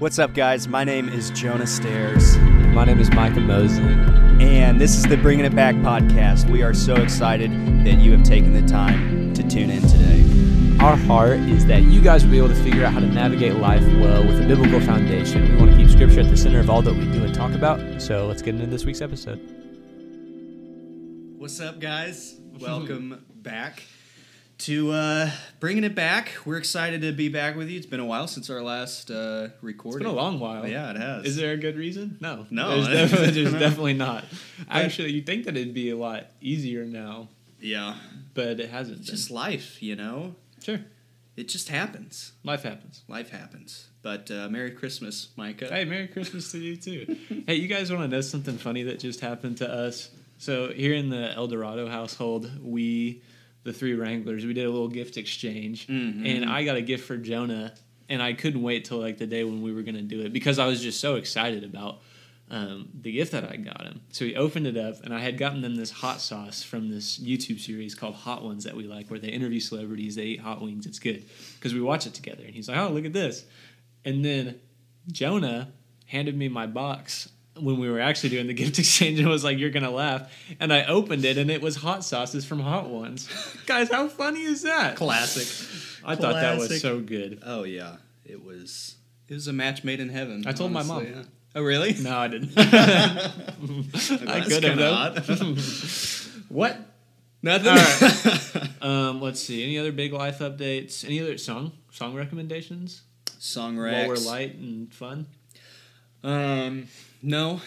What's up, guys? My name is Jonah Stairs, My name is Micah Mosley. and this is the Bringing It Back podcast. We are so excited that you have taken the time to tune in today. Our heart is that you guys will be able to figure out how to navigate life well with a biblical foundation. We want to keep Scripture at the center of all that we do and talk about. So let's get into this week's episode. What's up, guys? Welcome back to uh, Bringing It Back. We're excited to be back with you. It's been a while since our last uh, recording. It's been a long while. Yeah, it has. Is there a good reason? No. No. There's definitely, there's definitely not. Actually, you think that it'd be a lot easier now, Yeah. but it hasn't. It's just life, you know? Sure. It just happens. Life happens. Life happens. But uh, Merry Christmas, Micah. Hey, Merry Christmas to you too. hey, you guys want to know something funny that just happened to us? So here in the El Dorado household, we, the three Wranglers, we did a little gift exchange, Mhm. and I got a gift for Jonah, and I couldn't wait till like the day when we were gonna do it because I was just so excited about um, the gift that I got him. So he opened it up, and I had gotten them this hot sauce from this YouTube series called Hot Ones that we like, where they interview celebrities, they eat hot wings. It's good because we watch it together. And he's like, "Oh, look at this," and then Jonah handed me my box when we were actually doing the gift exchange and was like, You're gonna laugh. And I opened it and it was hot sauces from Hot Ones. Guys, how funny is that? Classic. I thought that was so good. Oh yeah, it was. It was a match made in heaven. I told my mom. yeah. Oh really? No, I didn't. I could have though. what? Nothing. All right. Um, let's see. Any other big life updates? Any other song song recommendations? Song While Rex. we're light and fun. Um, no.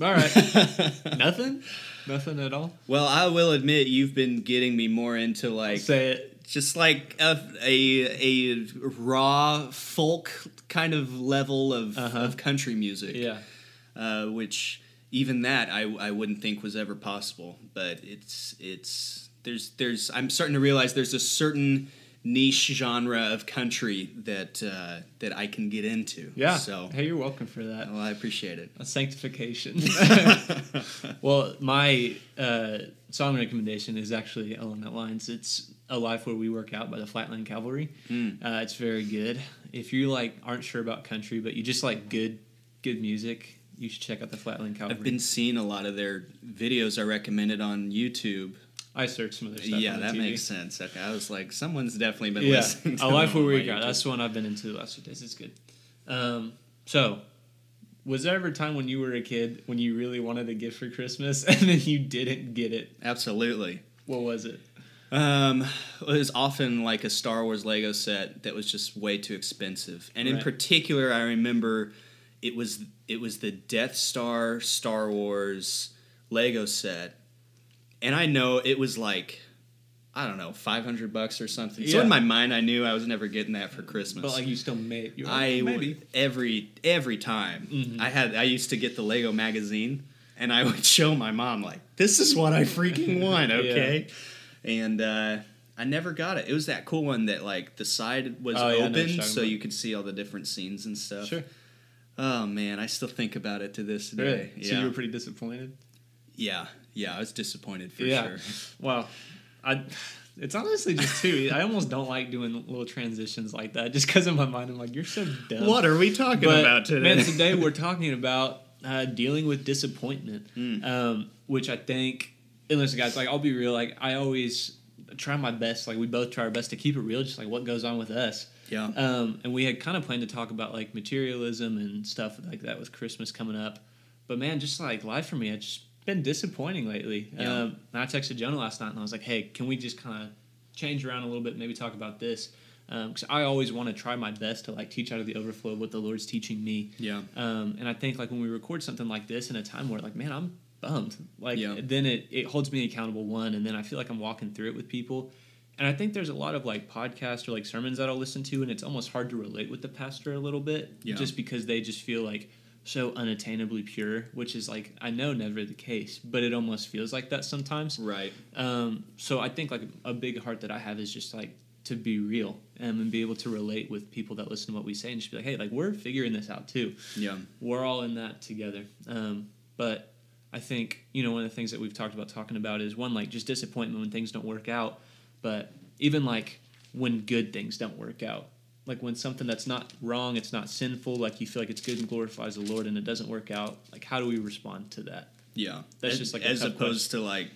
All right. Nothing. Nothing at all. well, I will admit you've been getting me more into like Say it. just like a a, a raw folk kind of level of, Uh-huh. of country music. Yeah. uh, which even that I, I wouldn't think was ever possible. But it's it's there's there's I'm starting to realize there's a certain niche genre of country that uh, that I can get into. Yeah. So hey, you're welcome for that. well, I appreciate it. A sanctification. well, my uh, song recommendation is actually along that lines. It's "A Life Where We Work Out" by the Flatland Cavalry. Mm. Uh, it's very good. If you like aren't sure about country, but you just like good good music, you should check out the Flatland Cavalry. I've been seeing a lot of their videos I recommended on YouTube. I searched some of their stuff. Yeah, that TV. makes sense. Okay, I was like, someone's definitely been Yeah, listening. To "A Life Where We my Work Out." YouTube. That's the one I've been into the last few days. It's good. Um, so. Was there ever a time when you were a kid when you really wanted a gift for Christmas and then you didn't get it? Absolutely. What was it? Um, it was often like a Star Wars Lego set that was just way too expensive, and in particular, I remember it was it was the Death Star Star Wars Lego set, and I know it was like I don't know five hundred bucks or something. So in my mind, I knew I was never getting that for Christmas. But like you still made. You I maybe. every every time Mhm. I had I used to get the Lego magazine and I would show my mom like this is what I freaking want, okay? And uh, I never got it. It was that cool one that like the side was Oh, yeah, I know what open you're so about. you could see all the different scenes and stuff. Sure. Oh man, I still think about it to this day. Really? Yeah. So you were pretty disappointed. Yeah, yeah, I was disappointed for Yeah. sure. Wow. I. It's honestly just too. I almost don't like doing little transitions like that, just because in my mind I'm like, you're so dumb. What are we talking But, about today? Man, today we're talking about uh, dealing with disappointment, Mm. um, which I think. And listen, guys, like I'll be real. Like I always try my best. Like we both try our best to keep it real, just like what goes on with us. yeah. Um, and we had kind of planned to talk about like materialism and stuff like that with Christmas coming up. But man, just like life for me, it's just been disappointing lately. Yeah. Um, I texted Jonah last night and I was like, hey, can we just kind of change around a little bit, maybe talk about this? Because I always want to try my best to like teach out of the overflow of what the Lord's teaching me. Yeah. Um, and I think like when we record something like this in a time where like, man, I'm bummed. Like Yeah. then it, it holds me accountable one, and then I feel like I'm walking through it with people. And I think there's a lot of like podcasts or like sermons that I'll listen to, and it's almost hard to relate with the pastor a little bit, Yeah. just because they just feel like so unattainably pure, which is like I know never the case, but it almost feels like that sometimes. Right. Um, so I think like a big heart that I have is just like to be real um, and be able to relate with people that listen to what we say and just be like, hey, like we're figuring this out too Yeah. we're all in that together. Um, but I think you know one of the things that we've talked about talking about is one like just disappointment when things don't work out, but even like when good things don't work out. Like when something that's not wrong, it's not sinful, like you feel like it's good and glorifies the Lord, and it doesn't work out. Like, how do we respond to that? Yeah, That's as, just like a as opposed to like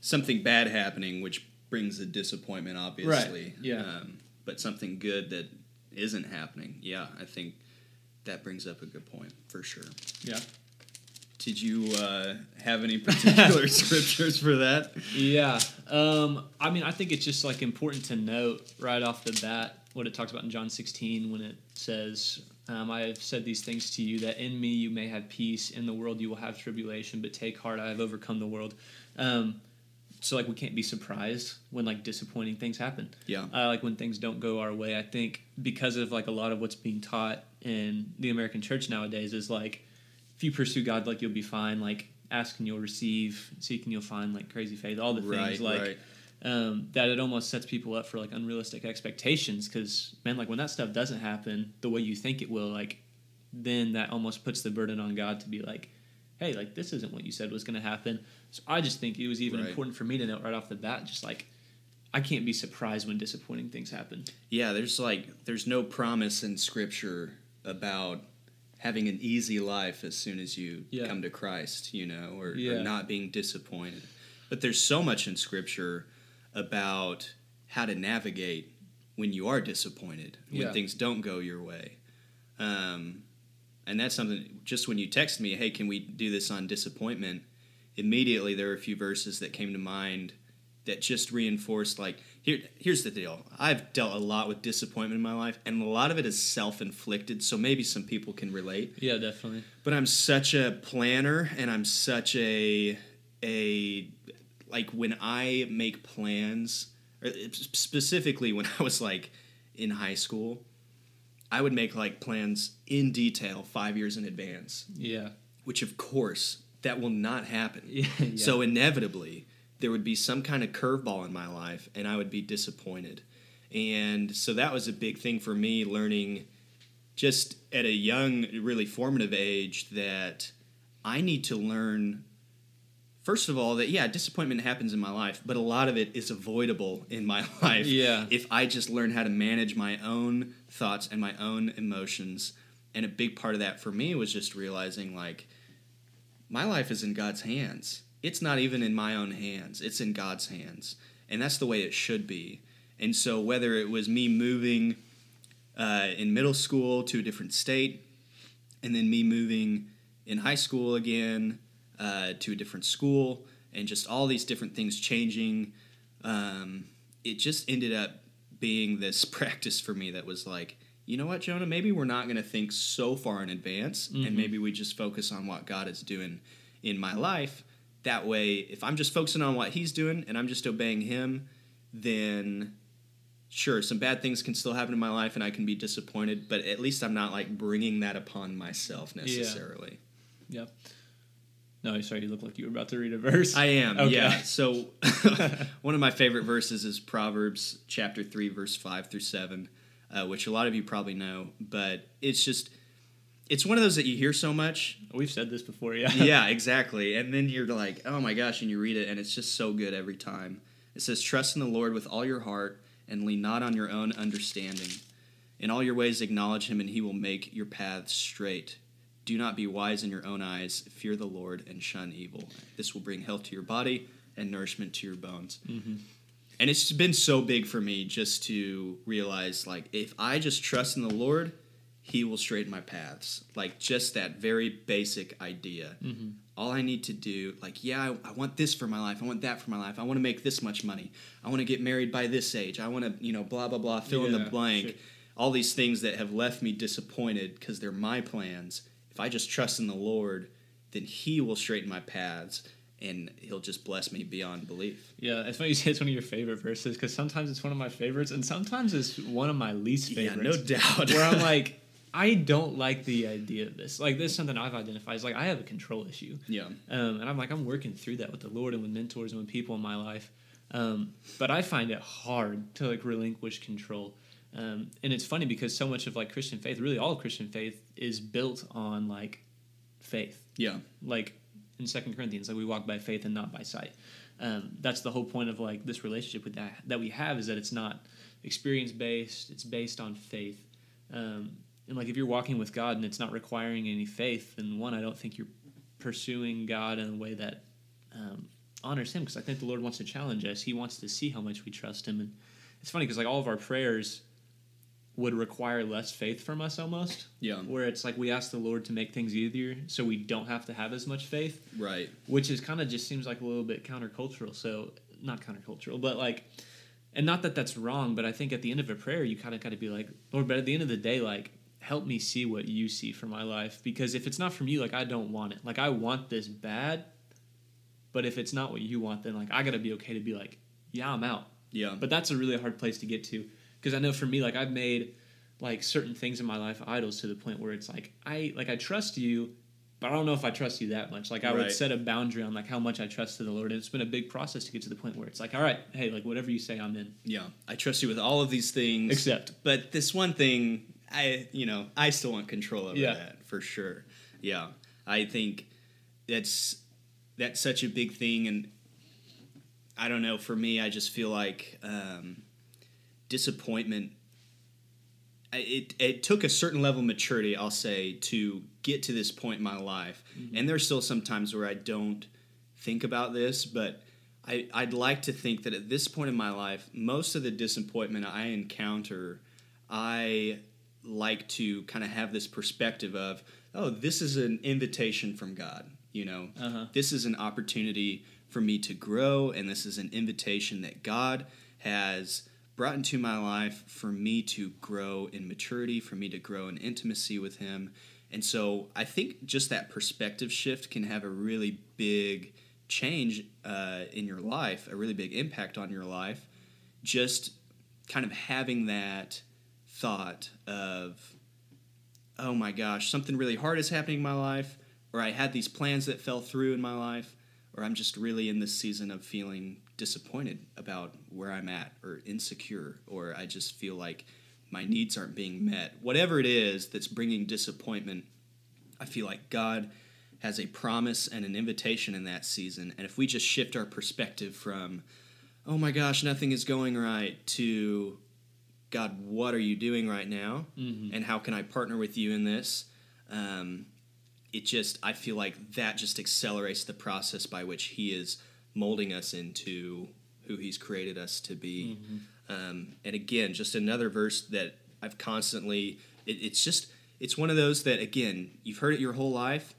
something bad happening, which brings a disappointment, obviously. yeah. Um, but something good that isn't happening. Yeah, I think that brings up a good point for sure. Yeah. Did you uh, have any particular scriptures for that? Yeah. Um, I mean, I think it's just like important to note right off the bat what it talks about in John 16 when it says, um, I have said these things to you that in me you may have peace. In the world you will have tribulation, but take heart, I have overcome the world. Um, so like we can't be surprised when like disappointing things happen. Yeah. Uh, like when things don't go our way. I think because of like a lot of what's being taught in the American church nowadays is like if you pursue God, like you'll be fine. Like ask and you'll receive, seek and you'll find. Like crazy faith, all the things Right, like right. Um, that. It almost sets people up for like unrealistic expectations because man, like when that stuff doesn't happen the way you think it will, like then that almost puts the burden on God to be like, hey, like this isn't what you said was going to happen. So I just think it was even Right. important for me to note right off the bat, just like I can't be surprised when disappointing things happen. Yeah, there's like there's no promise in scripture about having an easy life as soon as you Yeah. come to Christ, you know, or, or not being disappointed. But there's so much in scripture about how to navigate when you are disappointed, when Yeah. things don't go your way. Um, and that's something just when you text me, hey, can we do this on disappointment? Immediately there are a few verses that came to mind that just reinforced like here here's the deal. I've dealt a lot with disappointment in my life and a lot of it is self-inflicted, so maybe some people can relate. Yeah, definitely. But I'm such a planner and I'm such a a like when I make plans eh, specifically when I was like in high school, I would make like plans in detail 5 years in advance, Yeah. which of course that will not happen. Yeah. So inevitably, there would be some kind of curveball in my life, and I would be disappointed. And so that was a big thing for me, learning just at a young, really formative age that I need to learn. First of all, that yeah, disappointment happens in my life, but a lot of it is avoidable in my life. Yeah. If I just learn how to manage my own thoughts and my own emotions. And a big part of that for me was just realizing like, my life is in God's hands. It's not even in my own hands, it's in God's hands. And that's the way it should be. And so, whether it was me moving uh, in middle school to a different state, and then me moving in high school again uh, to a different school, and just all these different things changing, um, it just ended up being this practice for me that was like, you know what, Jonah? Maybe we're not going to think so far in advance, Mhm. and maybe we just focus on what God is doing in my life. That way, if I'm just focusing on what He's doing and I'm just obeying Him, then sure, some bad things can still happen in my life and I can be disappointed, but at least I'm not like bringing that upon myself necessarily. Yep. No, sorry, you look like you were about to read a verse. I am, Okay. yeah. So, one of my favorite verses is Proverbs chapter 3, verse 5 through 7, uh, which a lot of you probably know, but it's just, it's one of those that you hear so much. We've said this before, yeah. yeah, exactly. And then you're like, oh my gosh, and you read it, and it's just so good every time. It says, Trust in the Lord with all your heart and lean not on your own understanding. In all your ways acknowledge him, and he will make your paths straight. Do not be wise in your own eyes. Fear the Lord and shun evil. This will bring health to your body and nourishment to your bones. Mhm. And it's been so big for me just to realize, like, if I just trust in the Lord, He will straighten my paths. Like, just that very basic idea. Mhm. All I need to do, like, yeah, I, I want this for my life. I want that for my life. I want to make this much money. I want to get married by this age. I want to, you know, blah, blah, blah, fill in the blank. sure. All these things that have left me disappointed because they're my plans. If I just trust in the Lord, then He will straighten my paths and He'll just bless me beyond belief. Yeah, it's funny you say it's one of your favorite verses because sometimes it's one of my favorites and sometimes it's one of my least favorites. Yeah, no doubt. where I'm like, I don't like the idea of this. Like, this is something I've identified. Like I have a control issue, yeah, um, and I'm like I'm working through that with the Lord and with mentors and with people in my life. Um, but I find it hard to like relinquish control. Um, and it's funny because so much of like Christian faith, really all Christian faith, is built on like faith yeah, like in Second Corinthians, like we walk by faith and not by sight. Um, that's the whole point of like this relationship with that that we have is that it's not experience based. It's based on faith. Um, and like if you're walking with God and it's not requiring any faith, then one, I don't think you're pursuing God in a way that um, honors Him. Because I think the Lord wants to challenge us. He wants to see how much we trust Him. And it's funny because like all of our prayers would require less faith from us almost. Yeah. Where it's like we ask the Lord to make things easier so we don't have to have as much faith, Right. which is kind of just seems like a little bit countercultural. So, not countercultural, but like, and not that that's wrong, but I think at the end of a prayer, you kind of got to be like, Lord, but at the end of the day, like, help me see what you see for my life. Because if it's not from you, like, I don't want it. Like, I want this bad, but if it's not what you want, then like, I got to be okay to be like, yeah, I'm out. Yeah. But that's a really hard place to get to because I know for me, like I've made like certain things in my life idols to the point where it's like I like I trust you, but I don't know if I trust you that much. Like I would set a boundary on like how much I trusted the Lord, and it's been a big process to get to the point where it's like, all right, hey, like whatever you say, I'm in. Yeah. I trust you with all of these things. Except, But this one thing, I you know, I still want control over Yeah. that for sure. Yeah, I think that's that's such a big thing, and I don't know. For me, I just feel like um, disappointment. It it took a certain level of maturity, I'll say, to get to this point in my life, and there's still some times where I don't think about this, but. I, I'd like to think that at this point in my life, most of the disappointment I encounter, I like to kind of have this perspective of, oh, this is an invitation from God. You know, Uh-huh. this is an opportunity for me to grow, and this is an invitation that God has brought into my life for me to grow in maturity, for me to grow in intimacy with Him. And so I think just that perspective shift can have a really big change uh, in your life, a really big impact on your life. Just kind of having that thought of, oh my gosh, something really hard is happening in my life, or I had these plans that fell through in my life, or I'm just really in this season of feeling disappointed about where I'm at, or insecure, or I just feel like my needs aren't being met. Whatever it is that's bringing disappointment, I feel like God has a promise and an invitation in that season. And if we just shift our perspective from, oh my gosh, nothing is going right, to, God, what are you doing right now? Mhm. And how can I partner with you in this? Um, it just, I feel like that just accelerates the process by which He is molding us into who He's created us to be. Um, and again, just another verse that I've constantly, it, it's just, it's one of those that, again, you've heard it your whole life,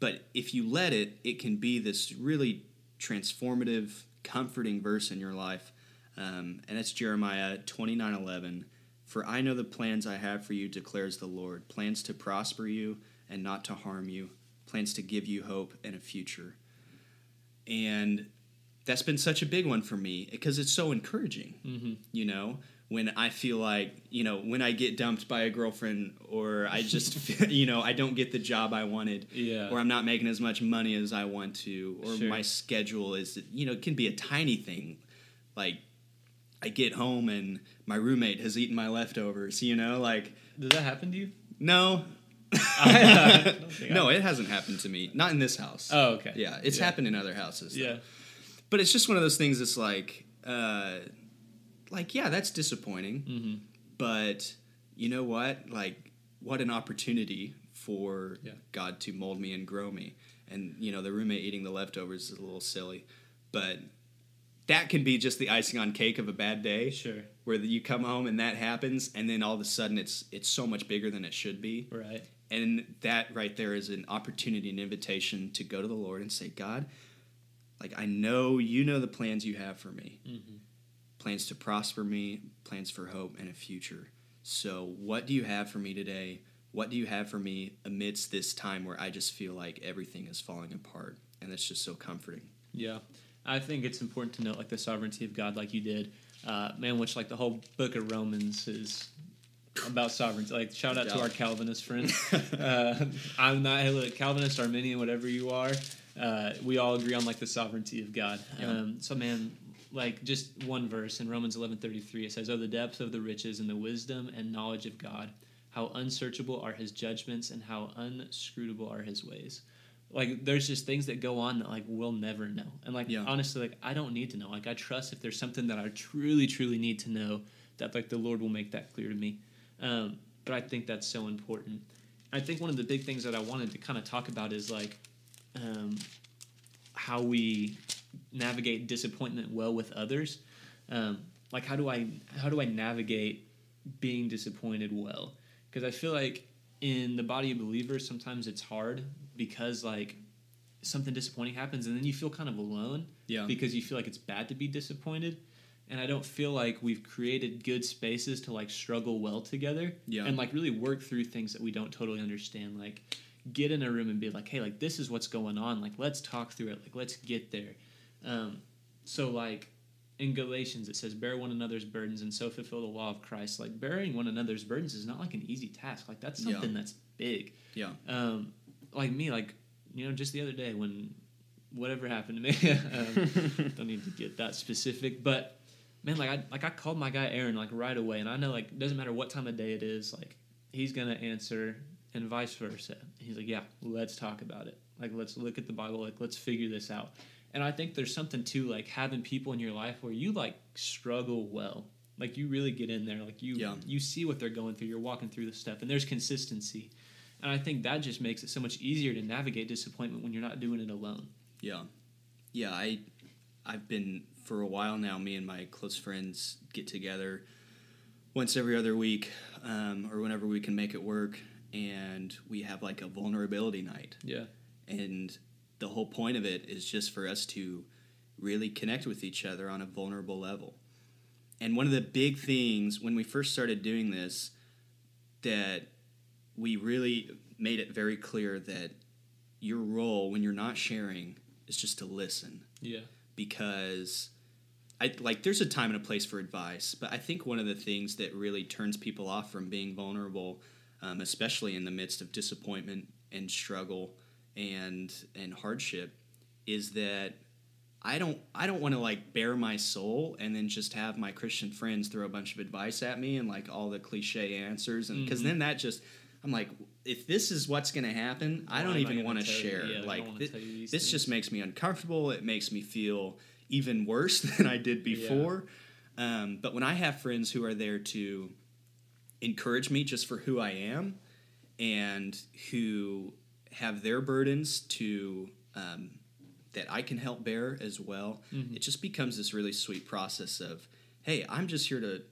but if you let it, it can be this really transformative, comforting verse in your life. Um, and that's Jeremiah twenty nine eleven. For I know the plans I have for you, declares the Lord plans to prosper you and not to harm you, plans to give you hope and a future. And that's been such a big one for me because it's so encouraging Mhm. you know when i feel like you know when i get dumped by a girlfriend or i just feel, you know i don't get the job i wanted Yeah. or i'm not making as much money as i want to or Sure. my schedule is you know it can be a tiny thing like i get home and my roommate has eaten my leftovers you know like Does that happen to you? no I no it hasn't happened to me not in this house Oh, okay. yeah it's Yeah. happened in other houses though. Yeah. but it's just one of those things that's like uh like yeah that's disappointing hmm but you know what like what an opportunity for Yeah. god to mold me and grow me and you know the roommate eating the leftovers is a little silly but that can be just the icing on cake of a bad day Sure. where you come home and that happens and then all of a sudden it's it's so much bigger than it should be Right. And that right there is an opportunity an invitation to go to the lord and say god like i know you know the plans you have for me hmm plans to prosper me, plans for hope and a future. So, what do you have for me today? What do you have for me amidst this time where I just feel like everything is falling apart? And that's just so comforting. Yeah, I think it's important to note like the sovereignty of God, like you did, uh, man. Which like the whole book of Romans is about sovereignty. Like shout out to our Calvinist friends. uh, I'm not look, Calvinist, Arminian, whatever you are. Uh, we all agree on like the sovereignty of God. Yeah. Um, so man, like just one verse in Romans 11:33, it says, "Oh, the depth of the riches and the wisdom and knowledge of God." How unsearchable are his judgments and how unscrutable are his ways like there's just things that go on that like we'll never know and like Yeah. honestly like i don't need to know like i trust if there's something that i truly truly need to know that like the Lord will make that clear to me. Um, but I think that's so important. I think one of the big things that I wanted to kind of talk about is like um, how we navigate disappointment well with others. Um, like how do I how do I navigate being disappointed well? Because I feel like in the body of believers sometimes it's hard because like something disappointing happens and then you feel kind of alone Yeah. because you feel like it's bad to be disappointed and i don't feel like we've created good spaces to like struggle well together Yeah. and like really work through things that we don't totally understand. Like get in a room and be like hey like this is what's going on. Like let's talk through it. Like let's get there. Um, so like in galatians it says bear one another's burdens and so fulfill the law of christ. Like bearing one another's burdens is not like an easy task. Like that's Yeah. something that's big. Yeah. um, like me, like you know, just the other day when whatever happened to me, um, don't need to get that specific, but man, like I like I called my guy Aaron like right away, and I know like it doesn't matter what time of day it is, like he's gonna answer, and vice versa. He's like, yeah, let's talk about it. Like let's look at the Bible, like let's figure this out. And I think there's something to like having people in your life where you like struggle well. Like you really get in there, like you Yeah. you see what they're going through, you're walking through the stuff, and there's consistency. And I think that just makes it so much easier to navigate disappointment when you're not doing it alone. Yeah, yeah. I I've been for a while now. Me and my close friends get together once every other week, um, or whenever we can make it work, and we have like a vulnerability night. Yeah. And the whole point of it is just for us to really connect with each other on a vulnerable level. And one of the big things when we first started doing this that we really made it very clear that your role when you're not sharing is just to listen Yeah. because I like there's a time and a place for advice, but I think one of the things that really turns people off from being vulnerable, um, especially in the midst of disappointment and struggle and and hardship, is that I don't I don't want to like bare my soul and then just have my Christian friends throw a bunch of advice at me and like all the cliche answers and because Mhm. then that just I'm like if this is what's going to happen, I don't am even want to share. Yeah, like wanna thi- tell you these this things. just makes me uncomfortable. It makes me feel even worse than I did before. Um, but when I have friends who are there to encourage me just for who I am and who have their burdens to um, that I can help bear as well, Mhm. it just becomes this really sweet process of, hey, I'm just here to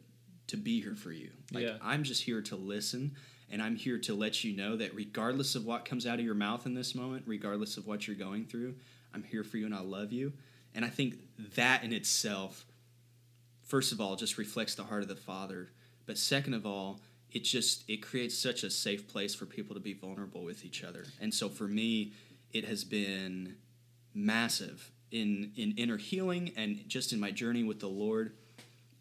to be here for you. Like Yeah. I'm just here to listen and I'm here to let you know that regardless of what comes out of your mouth in this moment, regardless of what you're going through, I'm here for you and I love you. And I think that in itself first of all just reflects the heart of the father, but second of all, it just it creates such a safe place for people to be vulnerable with each other. And so for me, it has been massive in in inner healing and just in my journey with the Lord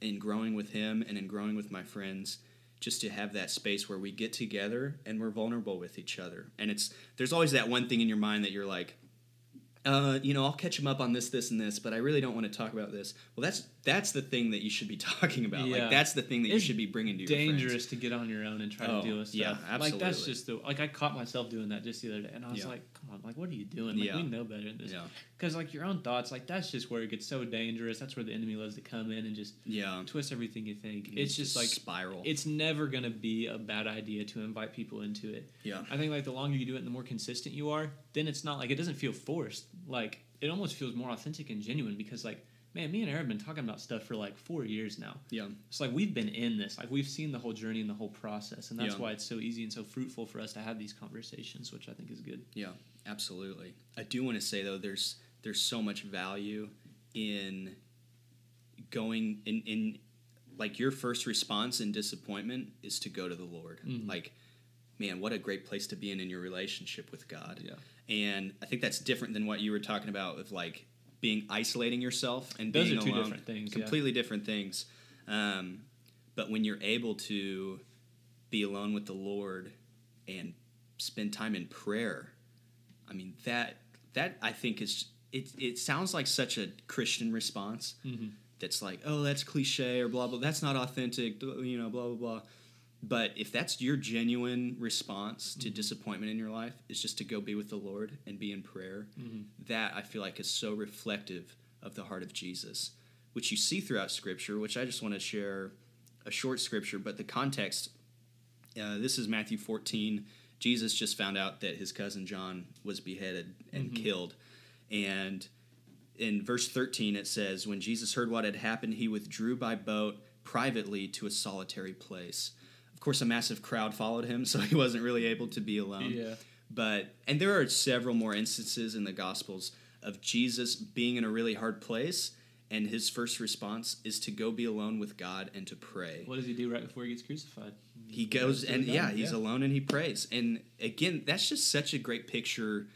in growing with him and in growing with my friends just to have that space where we get together and we're vulnerable with each other and it's there's always that one thing in your mind that you're like uh, you know, I'll catch him up on this, this, and this, but I really don't want to talk about this. Well, that's that's the thing that you should be talking about. Yeah. Like that's the thing that you should be bringing to your dangerous friends. to get on your own and try Oh, to deal with stuff. yeah, absolutely. Like that's just the like I caught myself doing that just the other day, and I was Yeah. like, "Come on, like what are you doing? Like Yeah. we know better than this." Yeah, Because like your own thoughts, like that's just where it gets so dangerous. That's where the enemy loves to come in and just yeah. twist everything you think. It's just like spiral. it's never gonna be a bad idea to invite people into it. yeah, I think like the longer you do it, and the more consistent you are, then it's not like it doesn't feel forced. Like it almost feels more authentic and genuine because like man, me and Aaron have been talking about stuff for like four years now. yeah, It's like we've been in this, like we've seen the whole journey and the whole process, and that's Yeah. why it's so easy and so fruitful for us to have these conversations, which I think is good. yeah. Absolutely. I do want to say though, there's there's so much value in going in in like your first response in disappointment is to go to the Lord. Mhm. Like, man, what a great place to be in in your relationship with God. Yeah. And I think that's different than what you were talking about of like being isolating yourself and Those being are two alone. different things, yeah. Completely different things. Um, but when you're able to be alone with the Lord and spend time in prayer, I mean that that I think is it. It sounds like such a Christian response. Mm-hmm. That's like, oh, that's cliche or blah blah. That's not authentic. You know, blah blah blah. But if that's your genuine response to Mm-hmm. disappointment in your life, is just to go be with the Lord and be in prayer, Mm-hmm. that I feel like is so reflective of the heart of Jesus, which you see throughout Scripture. Which I just want to share a short scripture, but the context. Uh, this is Matthew 14. Jesus just found out that his cousin John was beheaded and Mhm. killed, and in verse 13 it says, "When Jesus heard what had happened, he withdrew by boat privately to a solitary place." Of course, a massive crowd followed him, so he wasn't really able to be alone yeah. but and there are several more instances in the gospels of jesus being in a really hard place and his first response is to go be alone with god and to pray What does he do right before he gets crucified? he goes and yeah he's yeah. alone and he prays and again that's just such a great picture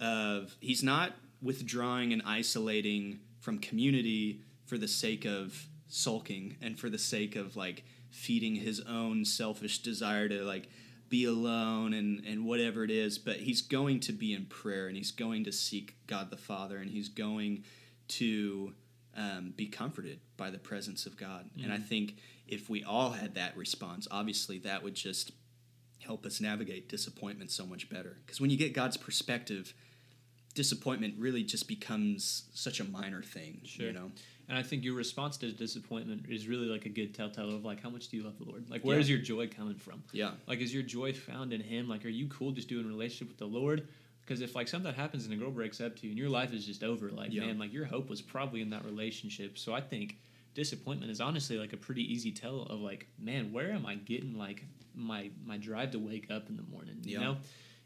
of he's not withdrawing and isolating from community for the sake of sulking and for the sake of like feeding his own selfish desire to like be alone and and whatever it is but he's going to be in prayer and he's going to seek god the father and he's going to um, be comforted by the presence of god. And i think if we all had that response obviously that would just help us navigate disappointment so much better. Because when you get god's perspective disappointment really just becomes such a minor thing Sure. you know And I think your response to disappointment is really like a good telltale of like how much do you love the Lord? Like where Yeah. is your joy coming from? yeah Like is your joy found in Him? Like are you cool just doing a relationship with the Lord? Because if like something happens and a girl breaks up to you and your life is just over, like Yeah. man, like your hope was probably in that relationship. So I think disappointment is honestly like a pretty easy tell of like, man, where am I getting like my my drive to wake up in the morning? You Yeah. know?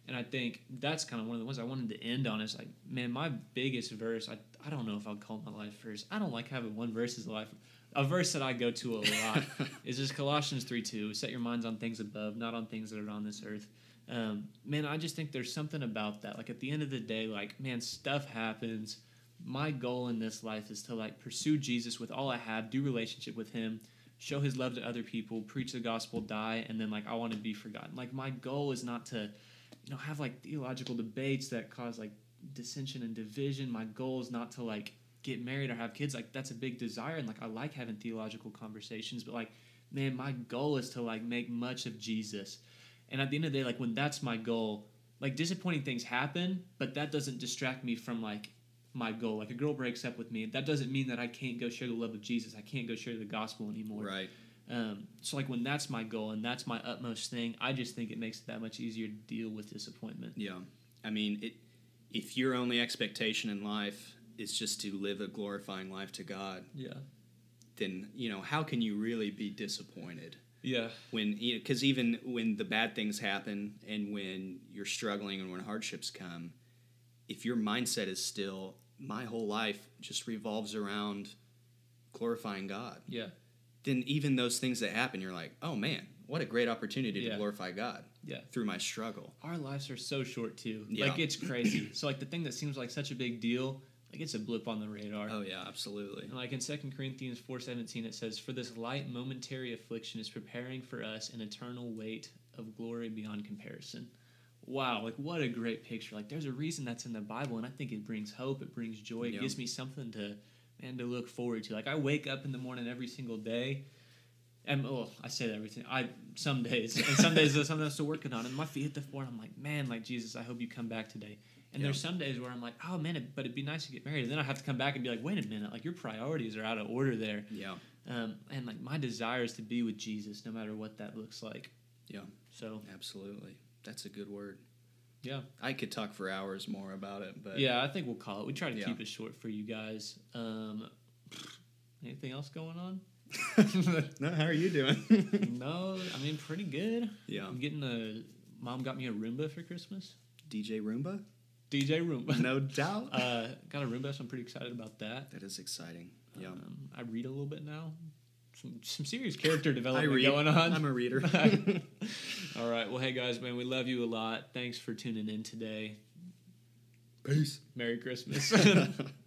And I think that's kind of one of the ones I wanted to end on is like, man, my biggest verse, I, I don't know if I'd call my life verse. I don't like having one verse as a life. A verse that I go to a lot is just Colossians 3 2. Set your minds on things above, not on things that are on this earth. Um, man, I just think there's something about that. Like at the end of the day, like, man, stuff happens. My goal in this life is to like pursue Jesus with all I have, do relationship with him, show his love to other people, preach the gospel, die, and then like I want to be forgotten. Like my goal is not to you know have like theological debates that cause like dissension and division. My goal is not to like get married or have kids. Like that's a big desire and like i like having theological conversations but like man my goal is to like make much of jesus. And at the end of the day like when that's my goal like disappointing things happen but that doesn't distract me from like my goal. Like a girl breaks up with me that doesn't mean that i can't go share the love of jesus. I can't go share the gospel anymore. Right um, so like when that's my goal and that's my utmost thing, I just think it makes it that much easier to deal with disappointment. Yeah, I mean, it, if your only expectation in life is just to live a glorifying life to God, Yeah. then you know how can you really be disappointed Yeah. when you know because even when the bad things happen and when you're struggling and when hardships come, if your mindset is still my whole life just revolves around glorifying God, Yeah. Then even those things that happen, you're like, oh man, what a great opportunity Yeah. to glorify God Yeah. through my struggle. Our lives are so short too. Yeah. Like it's crazy. so like the thing that seems like such a big deal, like it's a blip on the radar. Oh yeah, absolutely. And like in 2 Corinthians 4:17 it says for this light momentary affliction is preparing for us an eternal weight of glory beyond comparison. Wow, like what a great picture. Like there's a reason that's in the Bible and I think it brings hope, it brings joy, it Yeah. gives me something to man to look forward to. Like I wake up in the morning every single day and oh, I say that everything. I some days and some days there's something I'm still working on, and my feet hit the floor, and I'm like, man, like Jesus, I hope you come back today. And there's some days where I'm like, oh man, it, but it'd be nice to get married, and then I have to come back and be like, wait a minute, like your priorities are out of order there. Yeah, Um, and like my desire is to be with Jesus, no matter what that looks like. yeah, So absolutely. That's a good word. Yeah, I could talk for hours more about it, but yeah, I think we'll call it. We try to Yeah. keep it short for you guys. Um, anything else going on? no, how are you doing? no, I mean pretty good. yeah, I'm getting a. Mom got me a Roomba for Christmas. DJ Roomba, DJ Roomba. no doubt. Uh, got a Roomba, so I'm pretty excited about that. that is exciting. Yeah, Um, I read a little bit now. Some, some serious character development going on. I'm a reader. All right. Well, hey guys, man, we love you a lot. Thanks for tuning in today. Peace. Merry Christmas.